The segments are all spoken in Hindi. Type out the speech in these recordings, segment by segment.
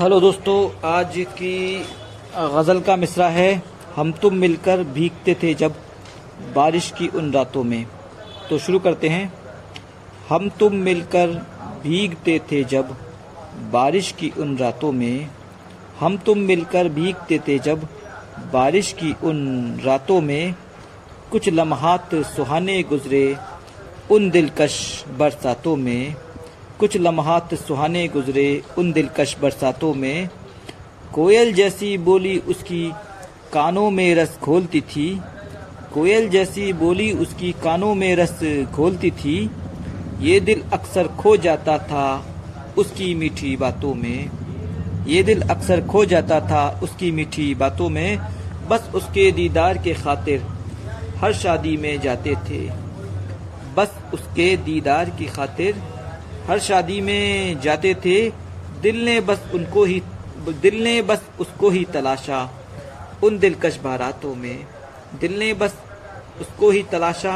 हेलो दोस्तों, आज की गज़ल का मिसरा है। हम तुम मिलकर भीगते थे जब बारिश की उन रातों में। तो शुरू करते हैं। हम तुम मिलकर भीगते थे जब बारिश की उन रातों में। हम तुम मिलकर भीगते थे जब बारिश की उन रातों में। कुछ लम्हात सुहाने गुजरे, उन दिलकश बरसातों में। कुछ लम्हात सुहाने गुजरे उन दिलकश बरसातों में। कोयल जैसी बोली उसकी कानों में रस घोलती थी। कोयल जैसी बोली उसकी कानों में रस घोलती थी। ये दिल अक्सर खो जाता था उसकी मीठी बातों में। ये दिल अक्सर खो जाता था उसकी मीठी बातों में। बस उसके दीदार के खातिर हर शादी में जाते थे। बस उसके दीदार की खातिर हर शादी में जाते थे, दिल ने बस उनको ही, दिल ने बस उसको ही तलाशा उन दिलकश बारातों में। दिल ने बस उसको ही तलाशा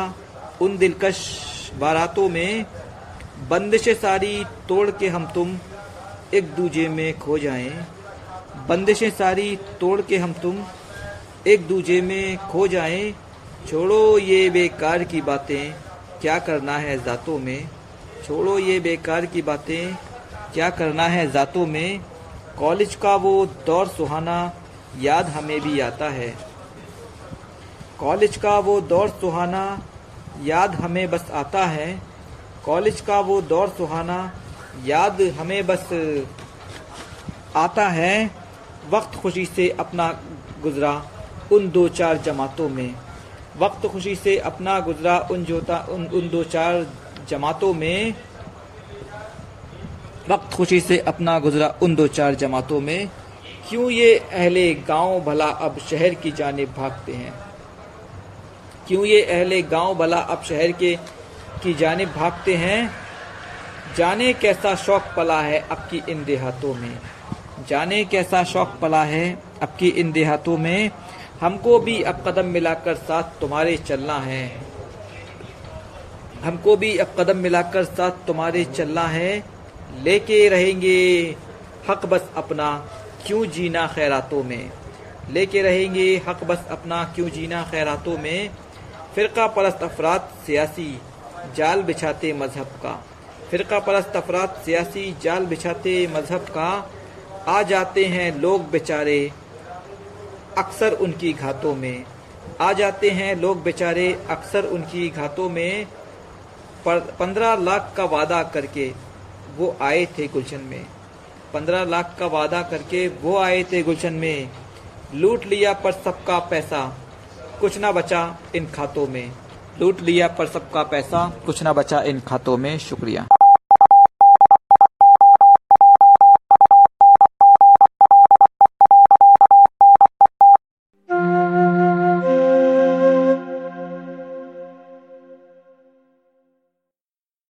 उन दिलकश बारातों में। बंदिशें सारी तोड़ के हम तुम एक दूजे में खो जाएँ। बंदिशें सारी तोड़ के हम तुम एक दूजे में खो जाएँ। छोड़ो ये बेकार की बातें, क्या करना है जातों में? छोड़ो ये बेकार की बातें। क्या करना है जातों में? कॉलेज का वो दौर सुहाना याद हमें भी आता है। कॉलेज का वो दौर सुहाना याद हमें बस आता है। कॉलेज का वो दौर सुहाना याद हमें बस आता है। वक्त खुशी से अपना गुजरा उन दो चार जमातों में। वक्त खुशी से अपना गुजरा उन जोता उन उन दो चार जमातों में वक्त खुशी से अपना गुजरा उन दो चार जमातों में, क्यों ये अहले गाँव भला अब शहर की जाने भागते हैं? क्यों ये अहले गाँव भला अब शहर के, की जाने भागते हैं? जाने कैसा शौक पला है अब की इन देहातों में। जाने कैसा शौक पला है अब की इन देहातों में। हमको भी अब कदम मिलाकर साथ तुम्हारे चलना है। हमको भी अब कदम मिलाकर साथ तुम्हारे चलना है, लेके रहेंगे। हक बस अपना, क्यों जीना खैरातों में? लेके रहेंगे, हक बस अपना, क्यों जीना खैरातों में? फ़िरका परस्त अफराद सियासी, जाल बिछाते मज़हब का। फ़िरका परस्त अफराद सियासी, जाल बिछाते मज़हब का। आ जाते हैं लोग बेचारे, अक्सर उनकी घातों में। आ जाते हैं लोग बेचारे, अक्सर उनकी घातों में। पंद्रह लाख का वादा करके वो आए थे गुलशन में। पंद्रह लाख का वादा करके वो आए थे गुलशन में। लूट लिया पर सबका पैसा, कुछ ना बचा इन खातों में। लूट लिया पर सबका पैसा, कुछ ना बचा इन खातों में। शुक्रिया।